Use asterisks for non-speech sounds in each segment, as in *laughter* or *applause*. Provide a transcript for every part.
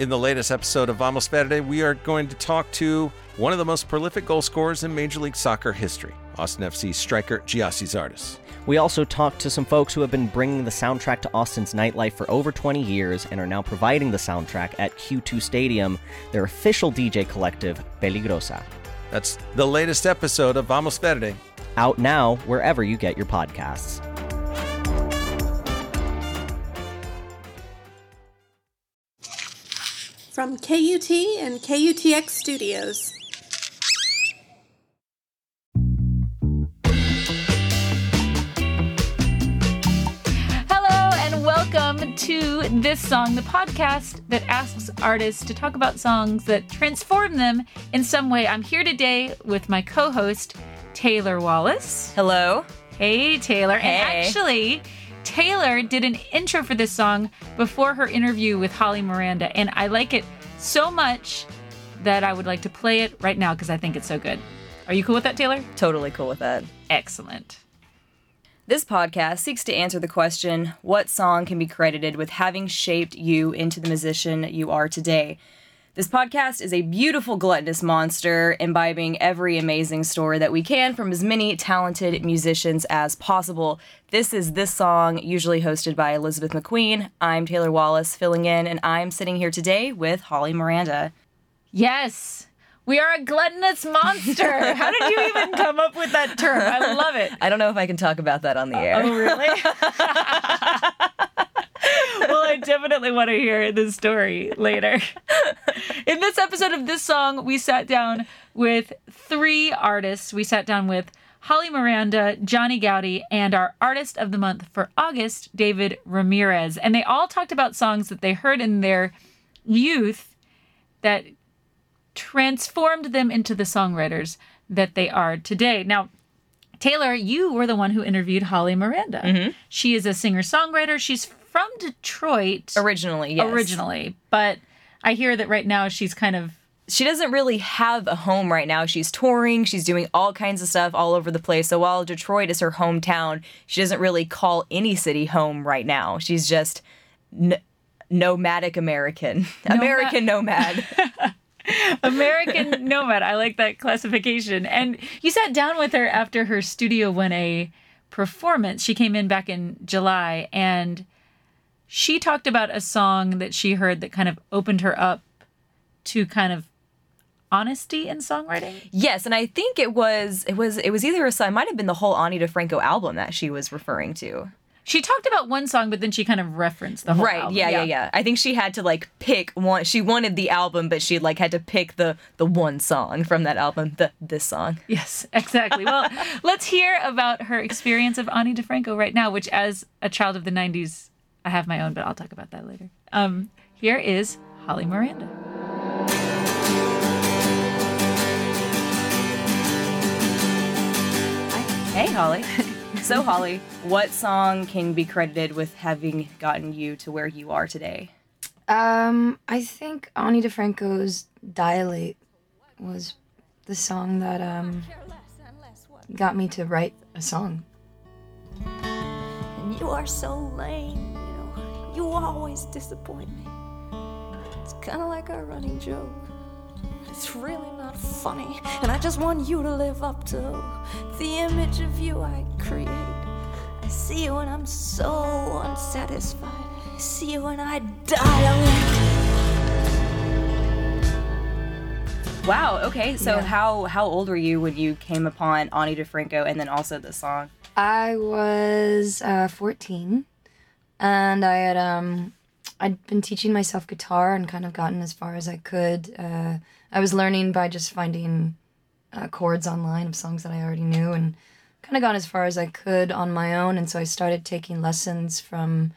In the latest episode of Vamos Verde, we are going to talk to one of the most prolific goal scorers in Major League Soccer history, Austin FC striker Gyasi Zardes. We also talked to some folks who have been bringing the soundtrack to Austin's nightlife for over 20 years and are now providing the soundtrack at Q2 Stadium, their official DJ collective, Peligrosa. That's the latest episode of Vamos Verde. Out now wherever you get your podcasts. From KUT and KUTX Studios. Hello, and welcome to This Song, the podcast that asks artists to talk about songs that transform them in some way. I'm here today with my co host, Taylor Wallace. Hello. Hey, Taylor. Hey. And actually, Taylor did an intro for this song before her interview with Holly Miranda, and I like it so much that I would like to play it right now because I think it's so good. Are you cool with that, Taylor? Totally cool with that. Excellent. This podcast seeks to answer the question what song can be credited with having shaped you into the musician you are today? This podcast is a beautiful gluttonous monster, imbibing every amazing story that we can from as many talented musicians as possible. This is This Song, usually hosted by Elizabeth McQueen. I'm Taylor Wallace, filling in, and I'm sitting here today with Holly Miranda. Yes. We are a gluttonous monster. How did you even come up with that term? I love it. *laughs* I don't know if I can talk about that on the uh, air. Oh, really? *laughs* well, I definitely want to hear the story later. In this episode of this song, we sat down with three artists. We sat down with Holly Miranda, Johnny Goudie, and our artist of the month for August, David Ramirez. And they all talked about songs that they heard in their youth that transformed them into the songwriters that they are today. Now, Taylor, you were the one who interviewed Holly Miranda. Mm-hmm. She is a singer songwriter. She's from Detroit Originally, yes. originally, but I hear that right now she's kind of she doesn't really have a home right now. She's touring, she's doing all kinds of stuff all over the place. So while Detroit is her hometown, she doesn't really call any city home right now. She's just n- nomadic American. *laughs* American nomad. *laughs* American nomad. I like that classification. And you sat down with her after her Studio 1A performance. She came in back in July and she talked about a song that she heard that kind of opened her up to kind of honesty in songwriting. yes, and I think it was it was it was either a song, it might have been the whole Ani DiFranco album that she was referring to. She talked about one song, but then she kind of referenced the whole right album. yeah, yeah yeah i think she had to like pick one she wanted the album but she like had to pick the the one song from that album the this song Yes, *laughs* exactly. Well, *laughs* let's hear about her experience of Ani DiFranco right now, which, as a child of the 90s, I have my own, but I'll talk about that later. Um, here is Holly Miranda. hey holly *laughs* so holly what song can be credited with having gotten you to where you are today Um, I think Ani DiFranco's "Dilate" was the song that um got me to write a song. And you are so lame, you always disappoint me. It's kind of like a running joke. It's really not funny. And I just want you to live up to the image of you I create. I see you and I'm so unsatisfied. I see you and I die wow okay so Yeah. how how old were you when you came upon ani difranco and then also the song I was uh, 14, and I had um, I'd been teaching myself guitar and kind of gotten as far as I could. Uh, I was learning by just finding uh, chords online of songs that I already knew, and kind of got as far as I could on my own. And so I started taking lessons from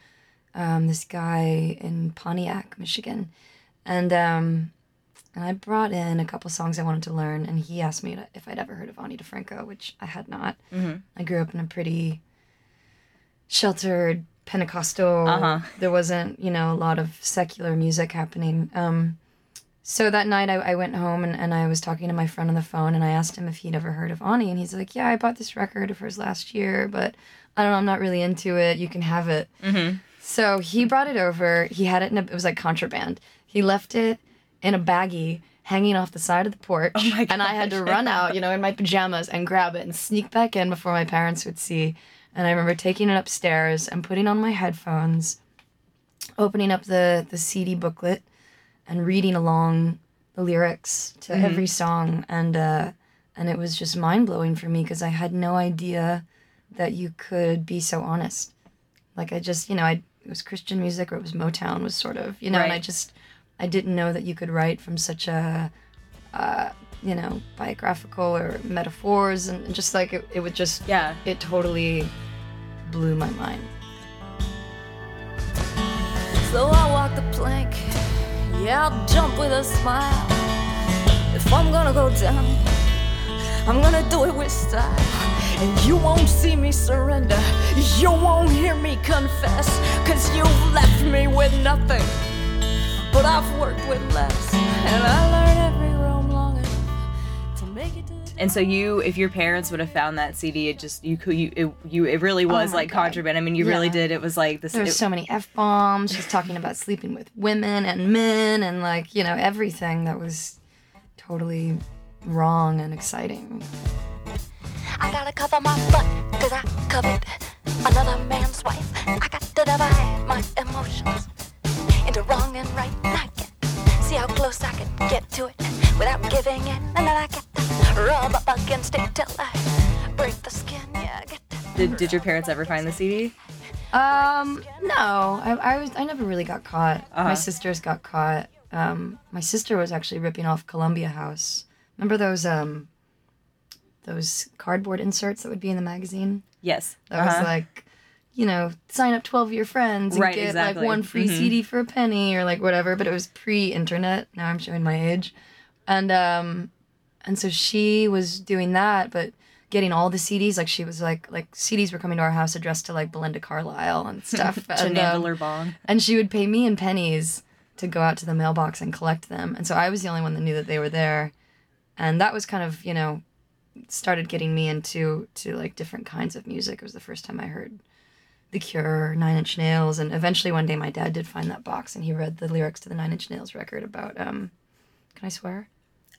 um, this guy in Pontiac, Michigan, and um, and I brought in a couple songs I wanted to learn, and he asked me if I'd ever heard of Ani DiFranco, which I had not. I grew up in a pretty sheltered Pentecostal. Uh-huh. There wasn't, you know, a lot of secular music happening. Um, so that night I, I went home and, and I was talking to my friend on the phone and I asked him if he'd ever heard of Ani. And he's like, Yeah, I bought this record of hers last year, but I don't know, I'm not really into it. You can have it. So he brought it over. He had it in a, it was like contraband. he left it in a baggie hanging off the side of the porch. Oh my and I had to run out, you know, in my pajamas and grab it and sneak back in before my parents would see. And I remember taking it upstairs and putting on my headphones, opening up the, the CD booklet and reading along the lyrics to Mm-hmm. every song. And, uh, and it was just mind blowing for me because I had no idea that you could be so honest. Like I just, you know, I it was Christian music or it was Motown was sort of, you know, and I just I didn't know that you could write from such a uh, you know, biographical or metaphors and just like it, it would just Yeah. it totally blew my mind. So I walk the plank. Yeah, I'll jump with a smile. If I'm gonna go down, I'm gonna do it with style. And you won't see me surrender. You won't hear me confess. Cause you've left me with nothing. But I've worked with less. And I learned And so you, if your parents would have found that CD, it just you could you it, you it really oh was Oh like God. contraband. I mean, you really did. It was like this. There was it- so many f bombs. She's talking about sleeping with women and men and like you know everything that was totally wrong and exciting. I gotta cover my butt, cause I covered another man's wife. I got to divide my emotions into wrong and right. And I get see how close I can get to it without giving in. And then I get to rub up against it till I break the skin. Yeah, I get to did, did your parents ever find the CD? Um, no, I, I was I never really got caught. Uh-huh. My sisters got caught. Um, my sister was actually ripping off Columbia House. Remember those um, those cardboard inserts that would be in the magazine? Yes. That Uh-huh. was like, you know, sign up twelve of your friends and Right, get exactly. like one free Mhm. CD for a penny or like whatever. But it was pre-internet. Now I'm showing my age, and um, and so she was doing that, but getting all the CDs. Like she was like like CDs were coming to our house addressed to like Belinda Carlisle and *laughs* stuff. and, um, Bong. and she would pay me in pennies to go out to the mailbox and collect them. And so I was the only one that knew that they were there. And that was kind of, you know, started getting me into to like different kinds of music. It was the first time I heard The Cure, Nine Inch Nails, and eventually one day my dad did find that box and he read the lyrics to the Nine Inch Nails record about um can I swear?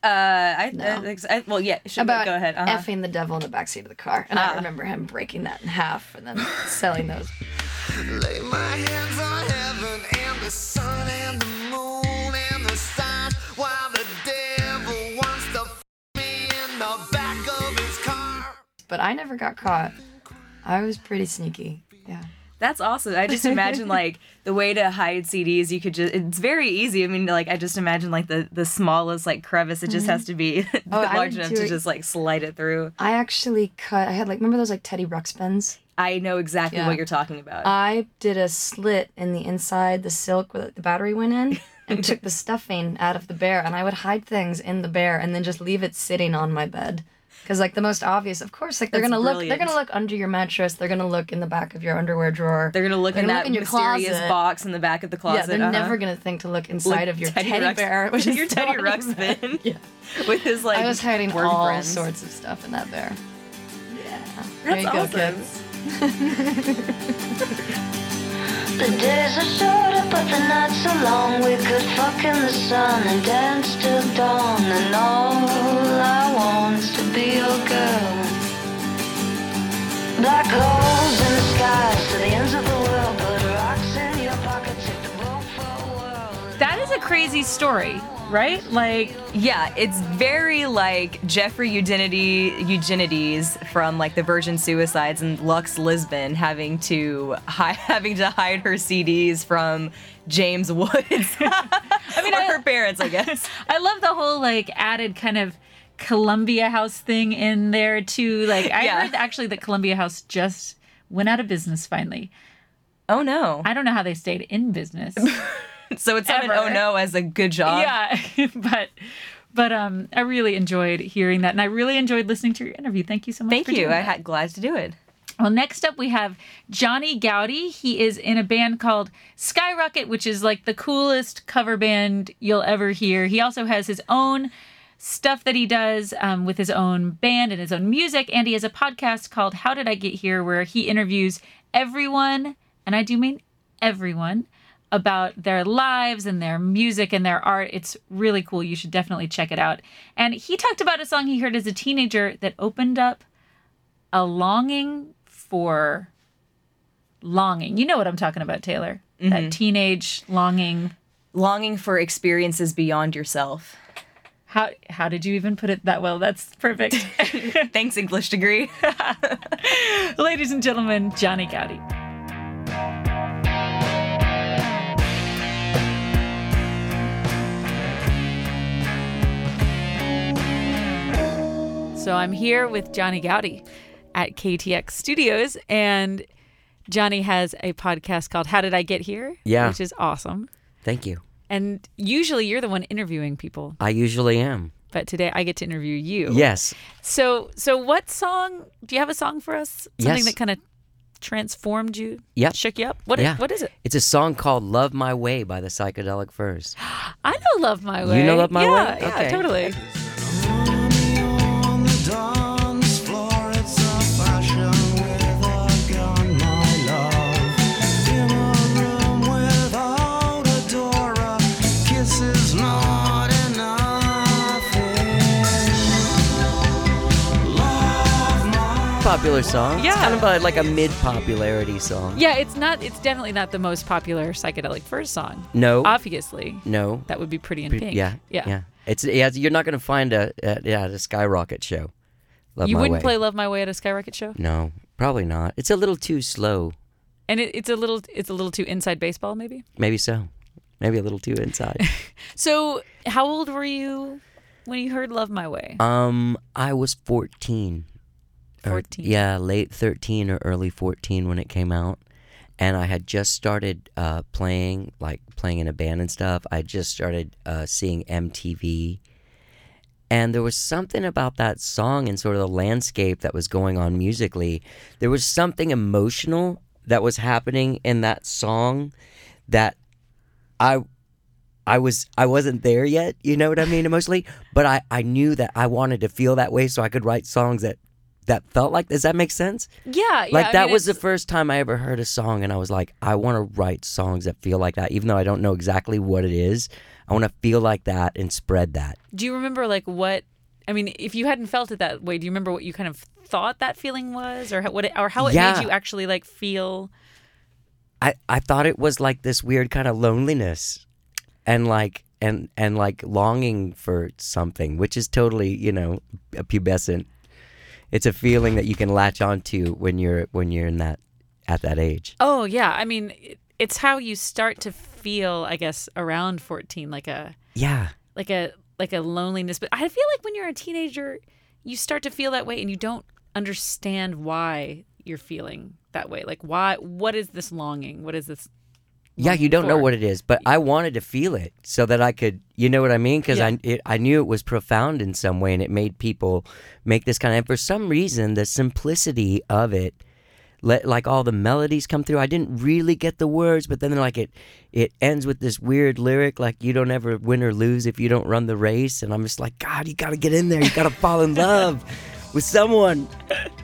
Uh, I, No. I, I well, yeah. Sure, about go ahead. Uh-huh. effing the devil in the backseat of the car. And Ah. I remember him breaking that in half and then selling those. Lay my hands on heaven and the sun and the moon and the stars while the devil wants to f me in the back of his car. But I never got caught. I was pretty sneaky. Yeah. That's awesome. I just imagine *laughs* like the way to hide CDs. You could just. It's very easy. I mean, like I just imagine like the the smallest like crevice. It just mm-hmm. has to be *laughs* Oh, large enough to just like slide it through. I actually cut. I had like remember those like Teddy Ruxpins. I know exactly Yeah. what you're talking about. I did a slit in the inside, the silk where the battery went in, and took *laughs* the stuffing out of the bear, and I would hide things in the bear and then just leave it sitting on my bed. Because like the most obvious, of course, like they're That's gonna look, they're gonna look under your mattress, they're gonna look in the back of your underwear drawer. They're gonna look in gonna that look in your mysterious closet. box in the back of the closet. yeah, they're uh-huh. never gonna think to look inside of your teddy, Ruxpin- bear, which *laughs* is your Teddy on your *laughs* Yeah. *laughs* with his like. I was hiding all friends. sorts of stuff in that bear. Yeah. That's there you go, awesome. kids. The days are shorter, but the nights are long. We could fuck in the sun and dance till dawn. And all I to be your girl. Black holes in the skies to the ends of the world. Rocks in your. That is a crazy story, right? Like, Yeah, it's very like Jeffrey Eugenides, Eugenides from like the Virgin Suicides and Lux Lisbon having to hi- *laughs* having to hide her CDs from James *laughs* Woods. *laughs* I mean, or her parents, I guess. I love the whole like added kind of Columbia House thing in there too. Like, I Yeah. heard actually that Columbia House just went out of business finally. Oh no! I don't know how they stayed in business. *laughs* So it's not an oh no as a good job. yeah, *laughs* but but um, I really enjoyed hearing that, and I really enjoyed listening to your interview. Thank you so much. Thank you. I had glad to do it. Well, next up we have Johnny Goudie. He is in a band called Skyrocket, which is like the coolest cover band you'll ever hear. He also has his own stuff that he does um, with his own band and his own music, and he has a podcast called How Did I Get Here, where he interviews everyone, and I do mean everyone, about their lives and their music and their art. It's really cool. You should definitely check it out. And he talked about a song he heard as a teenager that opened up a longing for longing. You know what I'm talking about, Taylor? That mm-hmm. teenage longing. Longing for experiences beyond yourself. How how did you even put it that well? That's perfect. *laughs* Thanks, English degree. *laughs* Ladies and gentlemen, Johnny Goudie. So I'm here with Johnny Goudie at KUTX Studios, and Johnny has a podcast called How Did I Get Here? Yeah. Which is awesome. Thank you. And usually you're the one interviewing people, I usually am. but today I get to interview you. Yes. So, so what song? Do you have a song for us? Something Yes. that kind of transformed you, Yeah. shook you up. What? Yeah. What is it? It's a song called Love My Way by the Psychedelic Furs. *gasps* I know "Love My Way." You know Love My yeah, Way? Yeah, Okay. totally. Popular song. It's Yeah. kind of a, like a mid popularity song. Yeah, it's not. It's definitely not the most popular psychedelic Furs song. No. Obviously, no. that would be Pretty in Pink. Yeah. yeah. Yeah. It's yeah, you're not going to find a at, yeah, a skyrocket show. Love you wouldn't Way. play "Love My Way" at a Skyrocket show, No, probably not. It's a little too slow. and it, it's a little. It's a little too inside baseball, maybe. Maybe so. Maybe a little too inside. *laughs* So, how old were you when you heard "Love My Way"? um, I was 14. Or- yeah, late 13 or early 14 when it came out. And I had just started uh, playing, like playing in a band and stuff. I just started uh, seeing MTV. And there was something about that song and sort of the landscape that was going on musically. There was something emotional that was happening in that song that I I was I wasn't there yet, you know what I mean, emotionally. But I, I knew that I wanted to feel that way so I could write songs that that felt like does that make sense? yeah, yeah. like I that mean, was the first time I ever heard a song and I was like, I want to write songs that feel like that, even though I don't know exactly what it is. I want to feel like that and spread that. Do you remember like what? I mean, if you hadn't felt it that way, do you remember what you kind of thought that feeling was, or how, what, it, or how it Yeah. made you actually like feel? I, I thought it was like this weird kind of loneliness and like and and like longing for something, which is totally, you know, a pubescent. It's a feeling that you can latch onto when you're when you're in that at that age. Oh yeah, I mean, it's how you start to feel, I guess, around fourteen, like a Yeah. like a like a loneliness. But I feel like when you're a teenager, you start to feel that way, and you don't understand why you're feeling that way. Like why? What is this longing? What is this? Yeah, you don't know what it is, but I wanted to feel it so that I could, you know what I mean? Because. I it, I knew it was profound in some way, and it made people make this kind of. And for some reason, the simplicity of it, let like all the melodies come through. I didn't really get the words, but then like it, it ends with this weird lyric like "You don't ever win or lose if you don't run the race," and I'm just like, God, you got to get in there. You got to fall in love with someone, *laughs*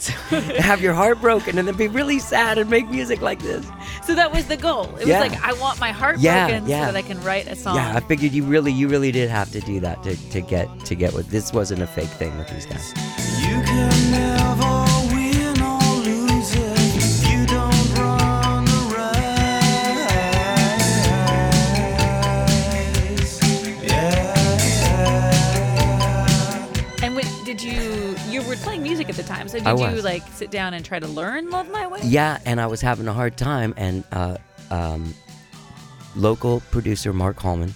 *laughs* have your heart broken, and then be really sad and make music like this. So that was the goal. It Yeah. was like I want my heart Yeah, broken yeah. so that I can write a song. Yeah, I figured you really, you really did have to do that to, to get to get what this wasn't a fake thing with these guys. Time? So did I you was. like sit down and try to learn "Love My Way"? Yeah, and I was having a hard time, and uh, um, local producer Mark Hallman,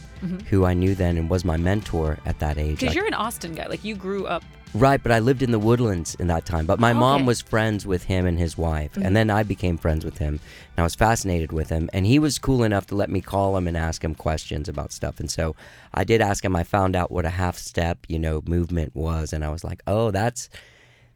who I knew then and was my mentor at that age. Because like- you're an Austin guy. Like you grew up. Right, but I lived in the woodlands in that time. But my Oh, mom okay. was friends with him and his wife. And then I became friends with him. And I was fascinated with him. And he was cool enough to let me call him and ask him questions about stuff. And so I did ask him. I found out what a half step, you know, movement was. And I was like, oh, that's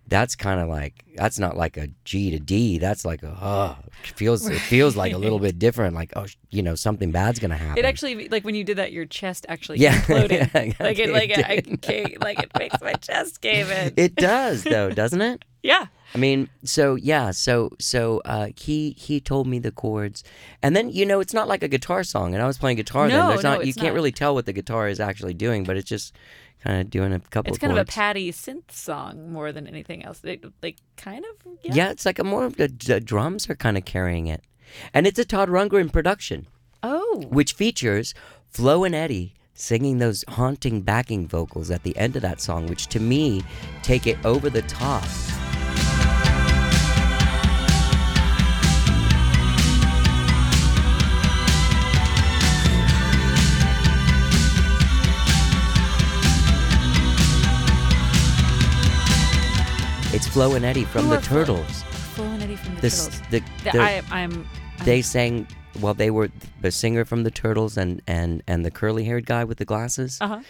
that's kind of like that's not like a G to D. That's like a oh, it feels it feels like a little bit different. Like oh, you know, something bad's gonna happen. It actually like when you did that, your chest actually Yeah. *laughs* imploded. Yeah, like it, it like I *laughs* *laughs* did. like it makes my chest cave in. it does though, doesn't it? yeah. I mean, so yeah, so so uh, he he told me the chords, and then you know it's not like a guitar song, and I was playing guitar. then No, there's no, not you can't not. really tell what the guitar is actually doing, but it's just kind of doing a couple. Of It's of kind of a chords. Patty synth song more than anything else. They, like kind of yeah. Yeah. it's like a more of the, the drums are kind of carrying it, and it's a Todd Rundgren production, Oh. which features Flo and Eddie singing those haunting backing vocals at the end of that song, which to me take it over the top. It's Flo and Eddie from Who the are Flo- Turtles. Flo and Eddie from the This Turtles. the, The- the- I, I'm. I'm- they sang well they were the singer from the turtles and and and the curly haired guy with the glasses Uh-huh.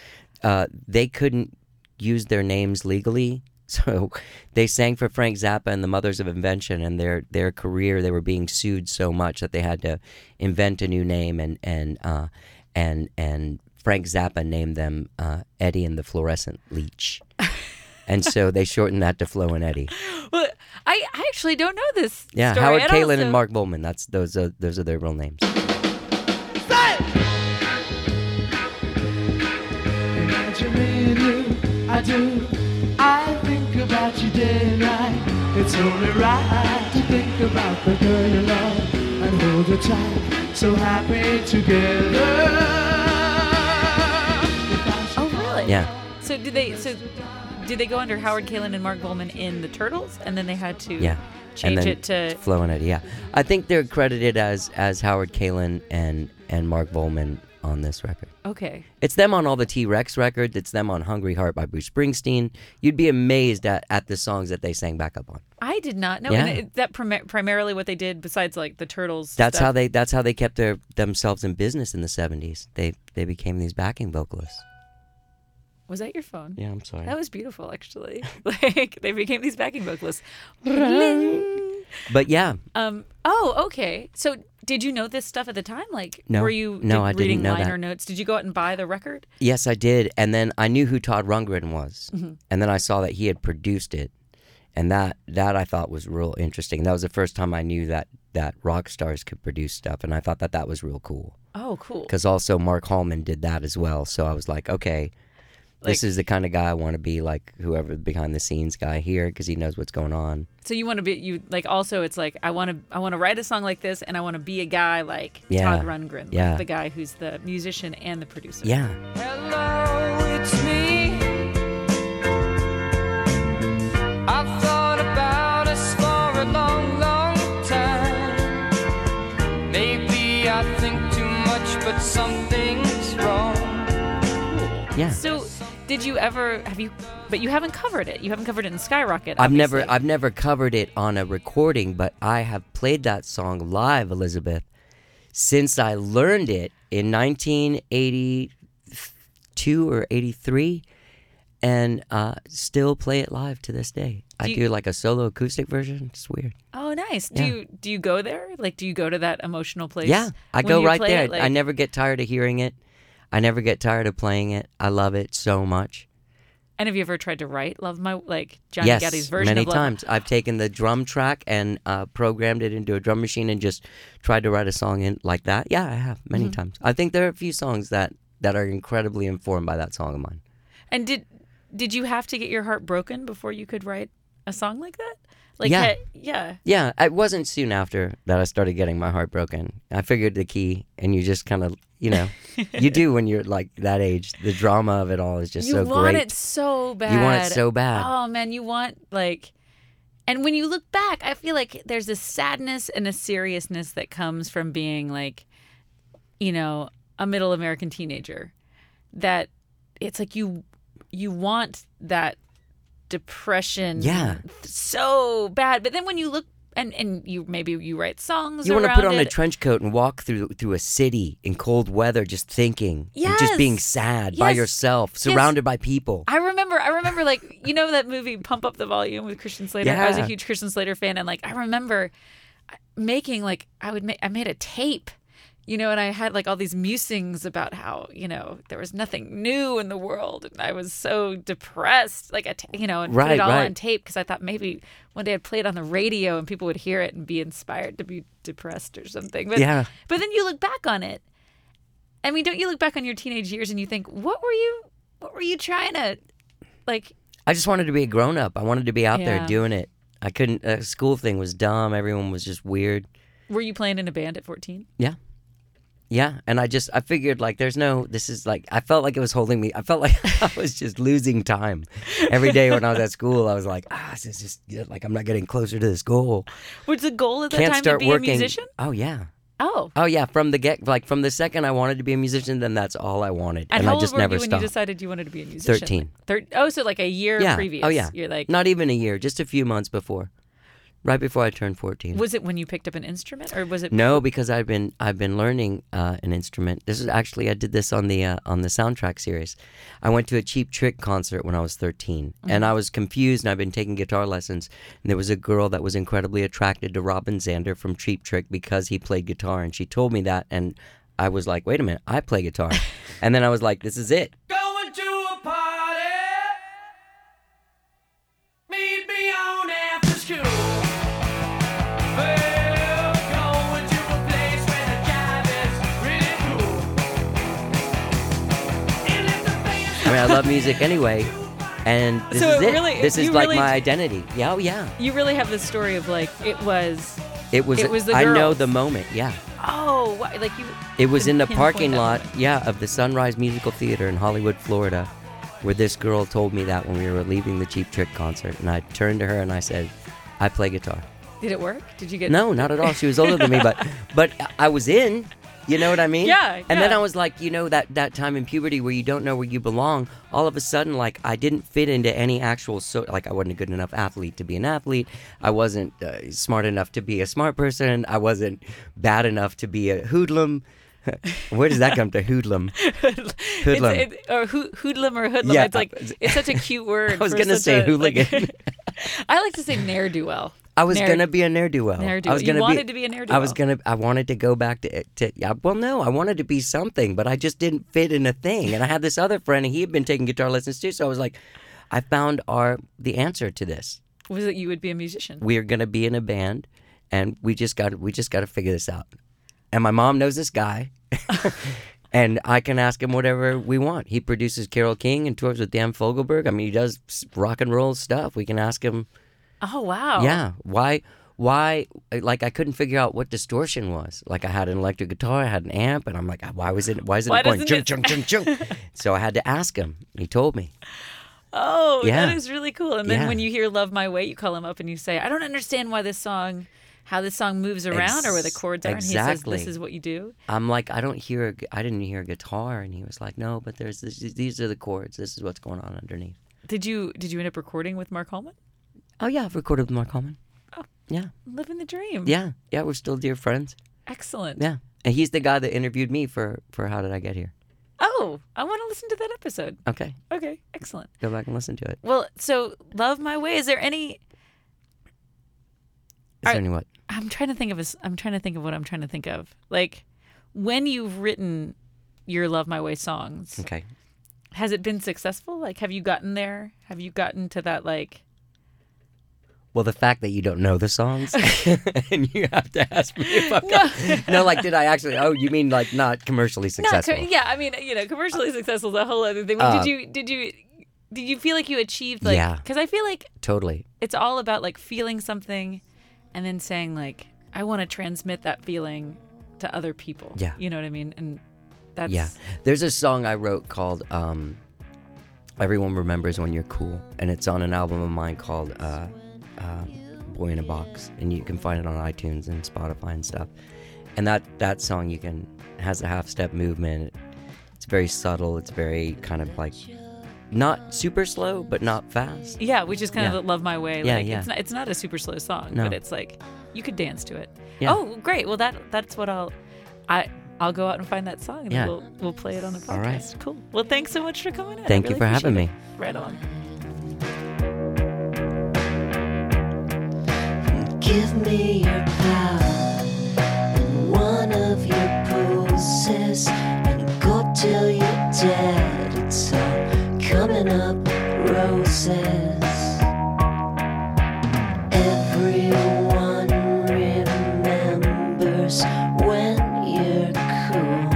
uh they couldn't use their names legally *laughs* so they sang for frank zappa and the mothers of invention and their their career they were being sued so much that they had to invent a new name and and uh and and frank zappa named them uh eddie and the fluorescent leech *laughs* and so they shortened that to flo and eddie *laughs* Well, I, I actually don't know this. yeah story. howard And Kaylan also- and mark Volman. that's those are those are their real names Imagine me and you, I do. I think about you day and night. It's only right to think about the girl you love and hold her tight. So happy together. Oh really? yeah So did they? So did they go under Howard Kaylan and Mark Volman in the Turtles, and then they had to Yeah. change it to Flo and Eddie. Yeah, I think they're credited as as Howard Kaylan and and Mark Volman on this record. okay. It's them on all the T Rex records. It's them on Hungry Heart by Bruce Springsteen. You'd be amazed at, at the songs that they sang back up on. I did not know. Yeah. And it, that prim- primarily what they did, besides like the Turtles. That's stuff. how they that's how they kept their themselves in business in the seventies. They they became these backing vocalists. Was that your phone? Yeah, I'm sorry. That was beautiful, actually. *laughs* like they became these backing vocalists. *laughs* But yeah, Um. Oh, okay. So, did you know this stuff at the time? Like, No. were you No, like, I didn't reading know liner that. notes? Did you go out and buy the record? Yes, I did. And then I knew who Todd Rundgren was. Mm-hmm. And then I saw that he had produced it. And that that I thought was real interesting. That was the first time I knew that that rock stars could produce stuff and I thought that that was real cool. Oh, cool. Cuz also Mark Hallman did that as well. So I was like, okay, this is the kind of guy I want to be like whoever behind the scenes guy here cuz he knows what's going on. So you want to be you like also it's like I want to I want to write a song like this and I want to be a guy like Yeah. Todd Rundgren, like Yeah. the guy who's the musician and the producer. Yeah. Hello, did you ever have you? But you haven't covered it. You haven't covered it in Skyrocket. I've never. I've never covered it on a recording, but I have played that song live, Elizabeth, since I learned it in 1982 or 83 and uh, still play it live to this day. I Do you- do like a solo acoustic version. It's weird. Oh, nice. Do Yeah. you do you go there? Like, do you go to that emotional place? Yeah, I go right there. it? I never get tired of hearing it. I never get tired of playing it. I love it so much. And have you ever tried to write "Love My" like Johnny yes, Goudie's version many of Love times. I've taken the drum track and uh, programmed it into a drum machine and just tried to write a song in like that. Yeah, I have many Mm-hmm. times. I think there are a few songs that that are incredibly informed by that song of mine. And did did you have to get your heart broken before you could write a song like that? Like, Yeah. ha- yeah. Yeah, it wasn't soon after that I started getting my heart broken. I figured the key, and you just kind of, you know, you do when you're like that age. The drama of it all is just you so want it so bad. You want it so bad. Oh man, you want like. And when you look back, I feel like there's a sadness and a seriousness that comes from being like, you know, a middle American teenager. That it's like you you want that depression Yeah. so bad. But then when you look and and you maybe you write songs You want to put on a trench coat and walk through through a city in cold weather, just thinking, and just being Yes. sad by Yes. yourself, Yes. surrounded by people. I remember I remember remember like you know that movie Pump Up the Volume with Christian Slater. I was a huge Christian Slater fan, and like I remember uh, making like I would make I made a tape, you know, and I had like all these musings about how you know there was nothing new in the world, and I was so depressed, like I t- you know, and put it all right. on tape because I thought maybe one day I'd play it on the radio and people would hear it and be inspired to be depressed or something. But Yeah. but then you look back on it. I mean, don't you look back on your teenage years and you think, what were you, what were you trying to, like? I just wanted to be a grown up. I wanted to be out Yeah. there doing it. I couldn't. Uh, school thing was dumb. Everyone was just weird. Were you playing in a band at 14? Yeah. Yeah, and I just I figured like there's no this is like I felt like it was holding me. I felt like *laughs* I was just losing time every day when I was at school. I was like, ah, this is just like I'm not getting closer to this goal. Was the goal at that Can't time start to be working. a musician? Oh yeah. Oh. Oh yeah, from the get like from the second I wanted to be a musician, then that's all I wanted, And, and, how I old just were never you when you decided you wanted to be a musician? Thirteen. Thir- oh, so like a year yeah. previous. Oh yeah. You're like, not even a year, just a few months before, right before I turned fourteen. was it when you picked up an instrument or was it? No, because I've been I've been learning uh, an instrument. This is actually I did this on the uh, on the soundtrack series. I went to a Cheap Trick concert when I was 13, and I was confused. And I've been taking guitar lessons. And there was a girl that was incredibly attracted to Robin Zander from Cheap Trick because he played guitar, and she told me that, and I was like, wait a minute, I play guitar, *laughs* and then I was like, this is it. Going I love music anyway, and this So is it really- this is like really- my identity. Yeah, oh yeah. You really have this story of like it was. It was. It was I know the moment. Yeah. Oh, wha- like you. It was in the parking lot, yeah, of the Sunrise Musical Theater in Hollywood, Florida, where this girl told me that when we were leaving the Cheap Trick concert. And I turned to her and I said, I play guitar. Did it work? Did you get? No, not at all. She was older than me, but but I was in. You know what I mean? Yeah, And then. I was like, you know, that that time in puberty where you don't know where you belong. All of a sudden, like I didn't fit into any actual so like I wasn't a good enough athlete to be an athlete. I wasn't uh, smart enough to be a smart person. I wasn't bad enough to be a hoodlum. *laughs* where does that come to hoodlum? *laughs* Hoodlum. It's, it, or hoo- hoodlum or hoodlum. Yeah, it's like it's such a cute *laughs* word. I was gonna say a, hooligan. Like, I like to say ne'er do well. I was Ne'er- gonna be a ne'er do well. I was You gonna wanted be, to be a I was gonna. I wanted to go back to, to. Yeah. Well, no, I wanted to be something, but I just didn't fit in a thing. And I had this other friend, and he had been taking guitar lessons too. So I was like, I found our the answer to this. Was that you would be a musician? We're gonna be in a band, and we just got. We just got to figure this out. And my mom knows this guy. *laughs* And I can ask him whatever we want. He produces Carole King and tours with Dan Fogelberg. I mean, he does s- rock and roll stuff. We can ask him Oh wow. yeah. Why? Why? Uh, like I couldn't figure out what distortion was. Like I had an electric guitar, I had an amp, and I'm like, why was it? Why is it Why going it- chung chung chung? *laughs* so I had to ask him. He told me. Oh, Yeah. that is really cool. And then Yeah. when you hear "Love My Way," you call him up and you say, "I don't understand why this song, how this song moves around, or where the chords are." And exactly. he says, "This is what you do." I'm like, I don't hear. I didn't hear a guitar, and he was like, No, but there's this, these are the chords. This is what's going on underneath. Did you did you end up recording with Mark Hallman? Oh yeah, I've recorded with Mark Coleman. Oh. Yeah, Living the dream. yeah, yeah. We're still dear friends. Excellent. Yeah, and he's the guy that interviewed me for for How Did I Get Here. Oh, I want to listen to that episode. Okay, Okay, excellent. go back and listen to it. Well, so "Love My Way." Is there any? Is there any what? I'm trying to think of. A, I'm trying to think of what I'm trying to think of. Like when you've written your "Love My Way" songs. Okay. has it been successful? Like, have you gotten there? Have you gotten to that like? Well, the fact that you don't know the songs *laughs* *laughs* and you have to ask me if I've got. *laughs* No, like, did I actually? Oh, you mean like not commercially Not successful? co- yeah, I mean, you know, commercially successful is a whole other thing. Uh, did you did you did you feel like you achieved like? Yeah. Because I feel like Totally. it's all about like feeling something, and then saying like, I want to transmit that feeling to other people. Yeah. You know what I mean? And that's Yeah. There's a song I wrote called um, "Everyone Remembers When You're Cool," and it's on an album of mine called uh, uh, "Boy in a Box," and you can find it on iTunes and Spotify and stuff. And that that song you can has a half step movement. It's very subtle. It's very kind of like not super slow, but not fast. Yeah, which is kind Yeah. of love my way. Yeah, like yeah. it's not it's not a super slow song, No. but it's like you could dance to it. Yeah. Oh, great. Well, that that's what I'll I I'll go out and find that song and Yeah. we'll we'll play it on the podcast. All right. Cool. Well, thanks so much for coming in. Thank you for having appreciate me. it. Right on. Give me your power and one of your poses and go till you're dead. It's all coming up roses. Everyone remembers when you're cool.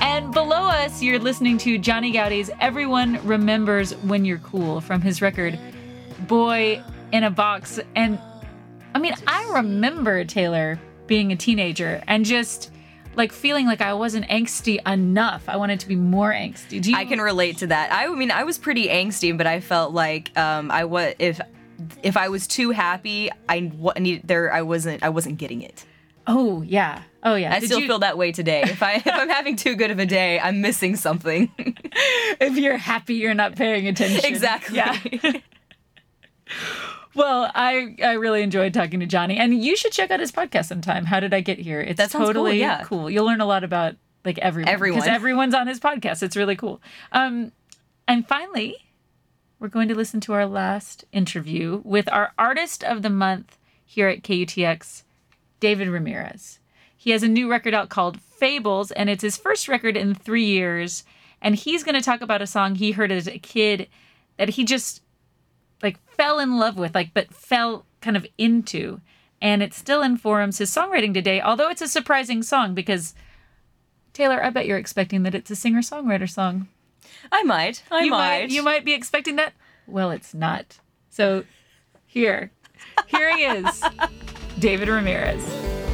And below us, you're listening to Johnny Goudie's Everyone Remembers When You're Cool from his record Boy in a Box. And I mean, I remember Taylor being a teenager and just like feeling like I wasn't angsty enough. I wanted to be more angsty. Do you I can relate to that. I mean, I was pretty angsty, but I felt like um, I was if if I was too happy, I need there. I wasn't. I wasn't getting it. Oh yeah. Oh yeah. I Did still you- feel that way today. If I *laughs* if I'm having too good of a day, I'm missing something. *laughs* if you're happy, you're not paying attention. Exactly. Yeah. *laughs* Well, I I really enjoyed talking to Johnny, and you should check out his podcast sometime. How did I get here? It's sounds cool, totally yeah. cool. You'll learn a lot about like everyone. Everyone. because everyone's on his podcast. It's really cool. Um, and finally, we're going to listen to our last interview with our artist of the month here at KUTX, David Ramirez. He has a new record out called Fables, and it's his first record in three years. And he's going to talk about a song he heard as a kid that he just like fell in love with, like, but fell kind of into. And it still informs his songwriting today, although it's a surprising song because Taylor, I bet you're expecting that it's a singer songwriter song. I might. I you might. You might be expecting that. Well, it's not. So here, here he is, *laughs* David Ramirez.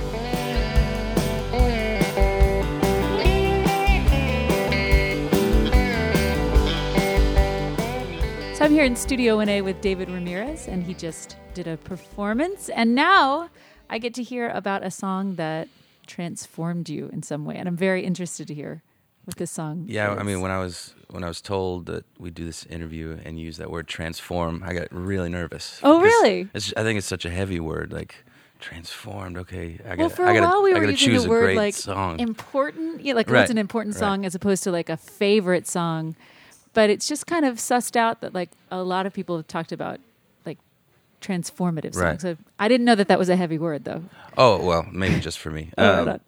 I'm here in Studio 1A with David Ramirez, and he just did a performance. And now I get to hear about a song that transformed you in some way. And I'm very interested to hear what this song Yeah, is. I mean, when I was when I was told that we do this interview and use that word transform, I got really nervous. Oh, really? I think it's such a heavy word, like transformed. Okay, I got. well, for I a gotta, while we I were using choose the a word great like song. important, yeah, like Right, what's an important right. song as opposed to like a favorite song. But it's just kind of sussed out that like a lot of people have talked about like transformative songs. Right. So I didn't know that that was a heavy word though. Oh well, maybe just for me. *laughs* Oh, Um,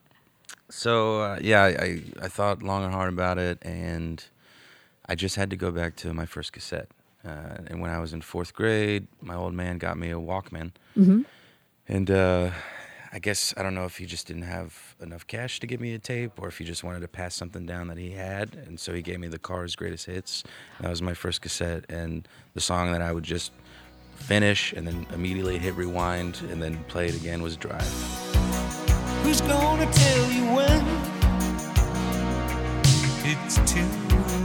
so uh, yeah, I, I thought long and hard about it, and I just had to go back to my first cassette. Uh, and when I was in fourth grade, my old man got me a Walkman, Mhm. and uh, I guess I don't know if he just didn't have enough cash to give me a tape, or if he just wanted to pass something down that he had, and so he gave me the Cars' Greatest Hits. That was my first cassette, and the song that I would just finish and then immediately hit rewind and then play it again was Drive. Who's gonna tell you when it's too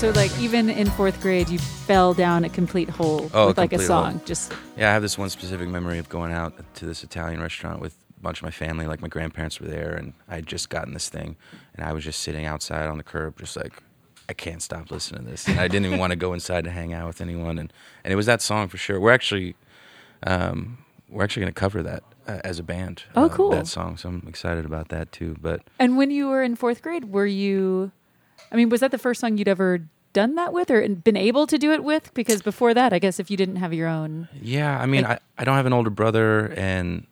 so like even in fourth grade, you fell down a complete hole Oh, with like a song. hole. Just yeah, I have this one specific memory of going out to this Italian restaurant with a bunch of my family. Like my grandparents were there, and I had just gotten this thing, and I was just sitting outside on the curb, just like I can't stop listening to this. And I didn't even want to go inside to hang out with anyone, and and it was that song for sure. We're actually, um, we're actually going to cover that uh, as a band. Oh, uh, cool. That song, so I'm excited about that too. But And when you were in fourth grade, were you? I mean, was that the first song you'd ever done that with, or been able to do it with? Because before that, I guess if you didn't have your own, Yeah, I mean, I, I don't have an older brother, and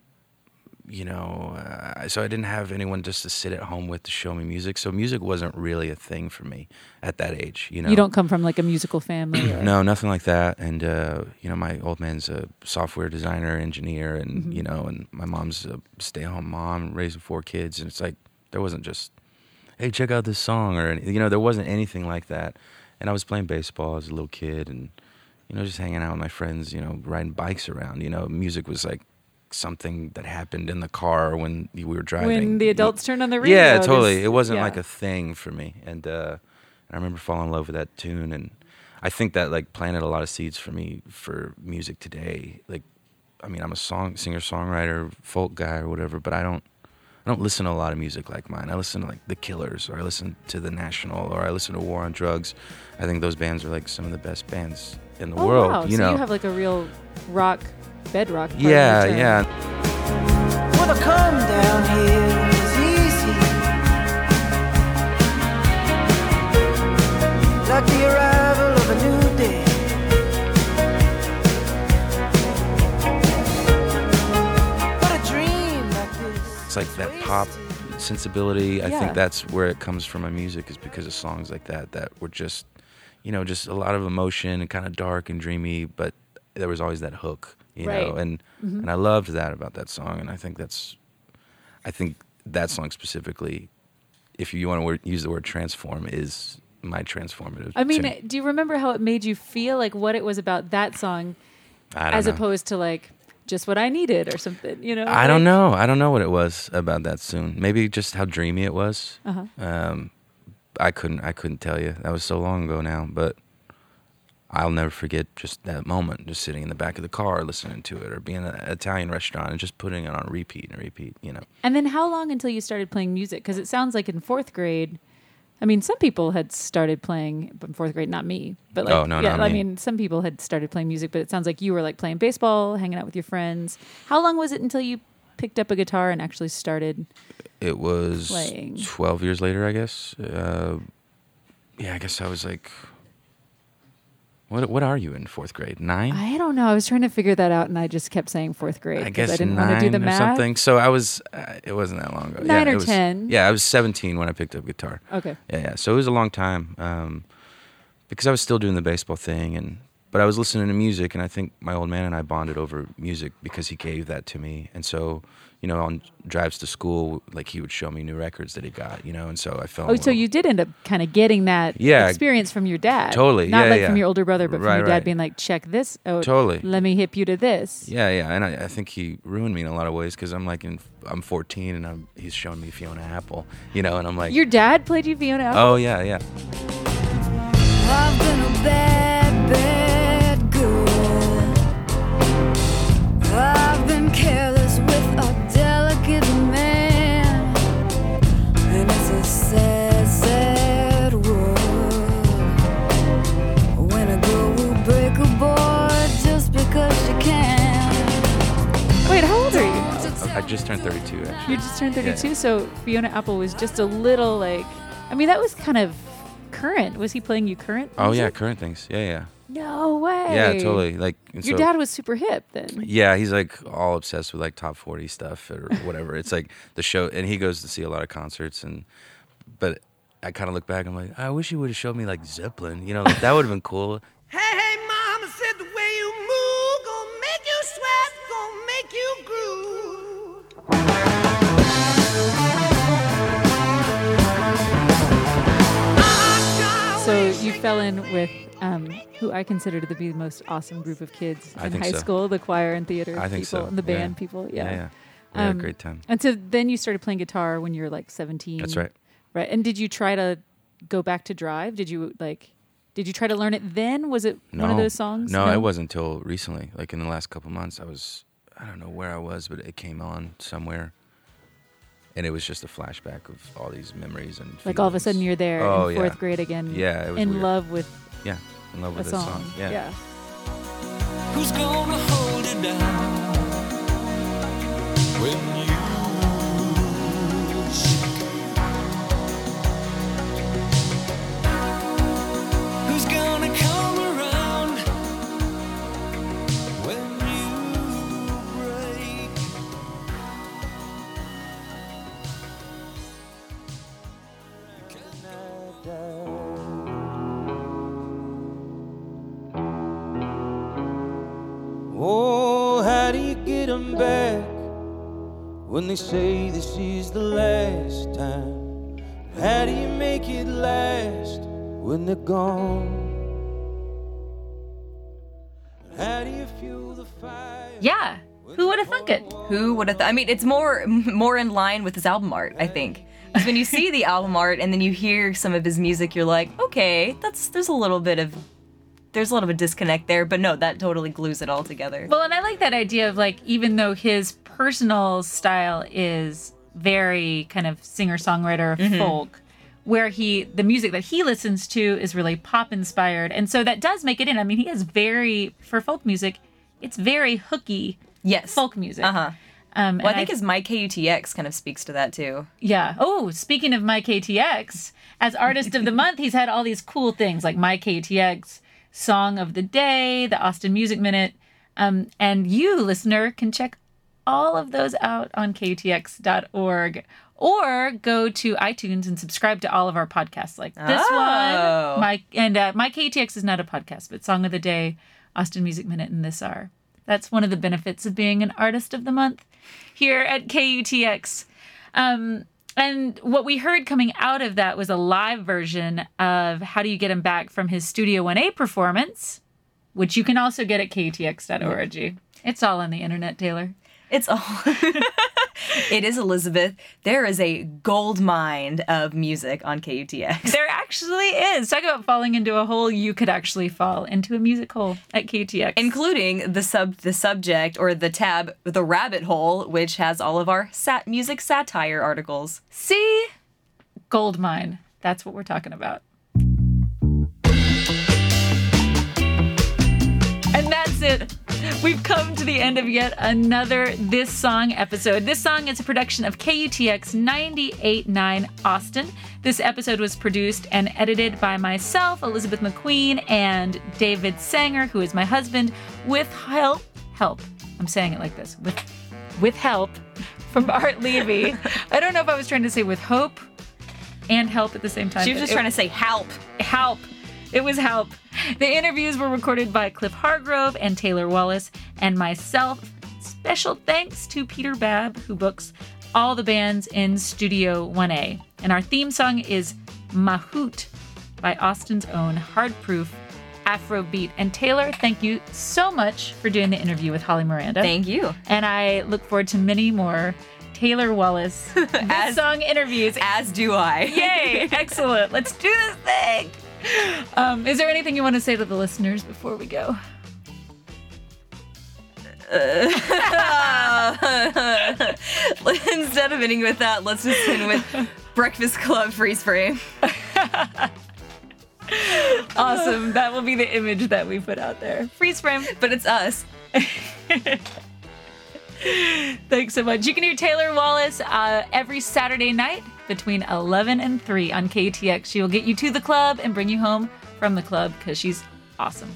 you know, uh, so I didn't have anyone just to sit at home with to show me music. So music wasn't really a thing for me at that age. You know, you don't come from like a musical family. Or, *clears throat* no, nothing like that. And uh, you know, my old man's a software designer, engineer, and Mhm. you know, and my mom's a stay at home mom raising four kids, and it's like there wasn't just, hey, check out this song, or you know, there wasn't anything like that. And I was playing baseball as a little kid, and you know, just hanging out with my friends, you know, riding bikes around. You know, music was like something that happened in the car when we were driving. When the adults turned on the radio, Yeah, totally. It wasn't yeah. like a thing for me, and uh, I remember falling in love with that tune, and I think that like planted a lot of seeds for me for music today. Like, I mean, I'm a song singer songwriter, folk guy or whatever, but I don't. I don't listen to a lot of music like mine. I listen to like The Killers, or I listen to The National, or I listen to War on Drugs. I think those bands are like some of the best bands in the oh, world. wow. You so know, you have like a real rock bedrock. part yeah, your yeah. Well, the come down here is easy. It's like that pop sensibility. I Yeah. think that's where it comes from my music is because of songs like that that were just, you know, just a lot of emotion and kind of dark and dreamy, but there was always that hook, you know, Right. and Mhm. and I loved that about that song, and I think that's, I think that song specifically, if you want to word, use the word transform, is my transformative. I mean, tune. do you remember how it made you feel? Like what it was about that song, as know. opposed to like just what I needed or something. You know? I don't know. I don't know what it was about that soon. Maybe just how dreamy it was. Uh-huh. Um, I couldn't. I couldn't tell you. That was so long ago now. But I'll never forget just that moment, just sitting in the back of the car listening to it, or being at an Italian restaurant and just putting it on repeat and repeat. You know. And then how long until you started playing music? Because it sounds like in fourth grade. I mean, some people had started playing in fourth grade, not me, but like, Oh, no, yeah, I me. mean, some people had started playing music, but it sounds like you were like playing baseball, hanging out with your friends. How long was it until you picked up a guitar and actually started? It was Playing. twelve years later, I guess. Uh, yeah, I guess I was like. What What are you in fourth grade? Nine. I don't know. I was trying to figure that out, and I just kept saying fourth grade. I guess I didn't nine want to do the or math. something. So I was. Uh, it wasn't that long ago. Nine yeah, or it was- 10. Yeah, I was 17 when I picked up guitar. Okay. Yeah, yeah. So it was a long time um, because I was still doing the baseball thing, and but I was listening to music, and I think my old man and I bonded over music because he gave that to me, and so you know on drives to school, like he would show me new records that he got, you know, and so I felt. Oh, so you did end up kind of getting that Yeah. experience from your dad. Totally. Not Yeah, like yeah. from your older brother, but from your dad right. being like, check this out. Totally. Let me hip you to this. Yeah, yeah, and I, I think he ruined me in a lot of ways because I'm like in I'm 14 and I'm he's showing me Fiona Apple, you know, and I'm like, Your dad played you Fiona Apple? oh yeah, yeah. Just turned 32 actually. You just turned Yeah. 32, so Fiona Apple was just a little like, I mean, that was kind of current. Was he playing you current? Oh yeah, music? current things. Yeah, yeah. No way. Yeah, totally. Like Your so- dad was super hip then. Yeah, he's like all obsessed with like top 40 stuff or whatever. it's like the show and he goes to see a lot of concerts and but I kind of look back I'm like, I wish he would have showed me like Zeppelin, you know, like that would have been cool. Fell in with um, who I consider to be the most awesome group of kids I in high so. school, the choir and theater I think people so, and the yeah. band people. Yeah. Yeah, yeah. We had a great time. And so then you started playing guitar when you were like 17. That's right. Right. And did you try to go back to drive? Did you like did you try to learn it then? Was it No. one of those songs? No, it wasn't until recently. Like in the last couple months I was I don't know where I was, but it came on somewhere. And it was just a flashback of all these memories and Like all of a sudden you're there Oh, in fourth yeah. grade again. Yeah, it was in weird. love with Yeah, in love with a song. song. Yeah. yeah. Who's gonna hold it down when you Who's gonna they say this is the last time? How do you make it last when they're gone? How do you fuel the fire? Yeah. Who would have thunk it? Who would have? Th- I mean, it's more *laughs* more in line with his album art, I think. Because when you see the album art and then you hear some of his music, you're like, okay, that's there's a little bit of there's a little bit of disconnect there, but no, that totally glues it all together. Well, and I like that idea of like, even though his personal style is very kind of singer songwriter Mhm. folk, where he, the music that he listens to is really pop inspired. And so that does make it in. I mean, he has very, for folk music, it's very hooky yes. folk music. Uh huh. Um, Well, I think his My KUTX kind of speaks to that too. Yeah. Oh, speaking of my KUTX, as artist of the *laughs* month, he's had all these cool things like my KUTX, Song of the Day, the Austin Music Minute. Um, and you, listener, can check all of those out on KUTX.org or go to iTunes and subscribe to all of our podcasts like this Oh. one. My and uh, my KTX is not a podcast, but Song of the Day, Austin Music Minute, and this are. That's one of the benefits of being an artist of the month here at KUTX. Um, and what we heard coming out of that was a live version of How Do You Get Him Back from his Studio 1A performance, which you can also get at KUTX.org. It's all on the internet, Taylor. It's all. *laughs* it is Elizabeth. There is a gold mine of music on KUTX. There actually is. Talk about falling into a hole. You could actually fall into a music hole at KUTX. including the sub the subject or the tab the rabbit hole which has all of our sat music satire articles See? Gold mine. That's what we're talking about. And that's it. We've come to the end of yet another This Song episode. This song is a production of KUTX 98.9 Austin. This episode was produced and edited by myself, Elizabeth McQueen, and David Sanger, who is my husband, with help. Help. I'm saying it like this. With with help from Art Levy. *laughs* I don't know if I was trying to say with hope and help at the same time. she was just it- trying to say help help. It was help. The interviews were recorded by Cliff Hargrove and Taylor Wallace and myself. Special thanks to Peter Babb, who books all the bands in Studio 1A. And our theme song is Mahout by Austin's own hard proof Afrobeat. And Taylor, thank you so much for doing the interview with Holly Miranda. Thank you. And I look forward to many more Taylor Wallace *laughs* this song interviews. as do i Yay! *laughs* Excellent. Let's do this thing. Um, is there anything you want to say to the listeners before we go? *laughs* instead of ending with that let's just end with breakfast club freeze frame *laughs* Awesome. That will be the image that we put out there. Freeze frame. but it's us *laughs* Thanks so much. You can hear Taylor Wallace uh, every Saturday night between 11 and 3 on KUTX. She will get you to the club and bring you home from the club because she's awesome.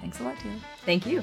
Thanks a lot, Taylor. thank you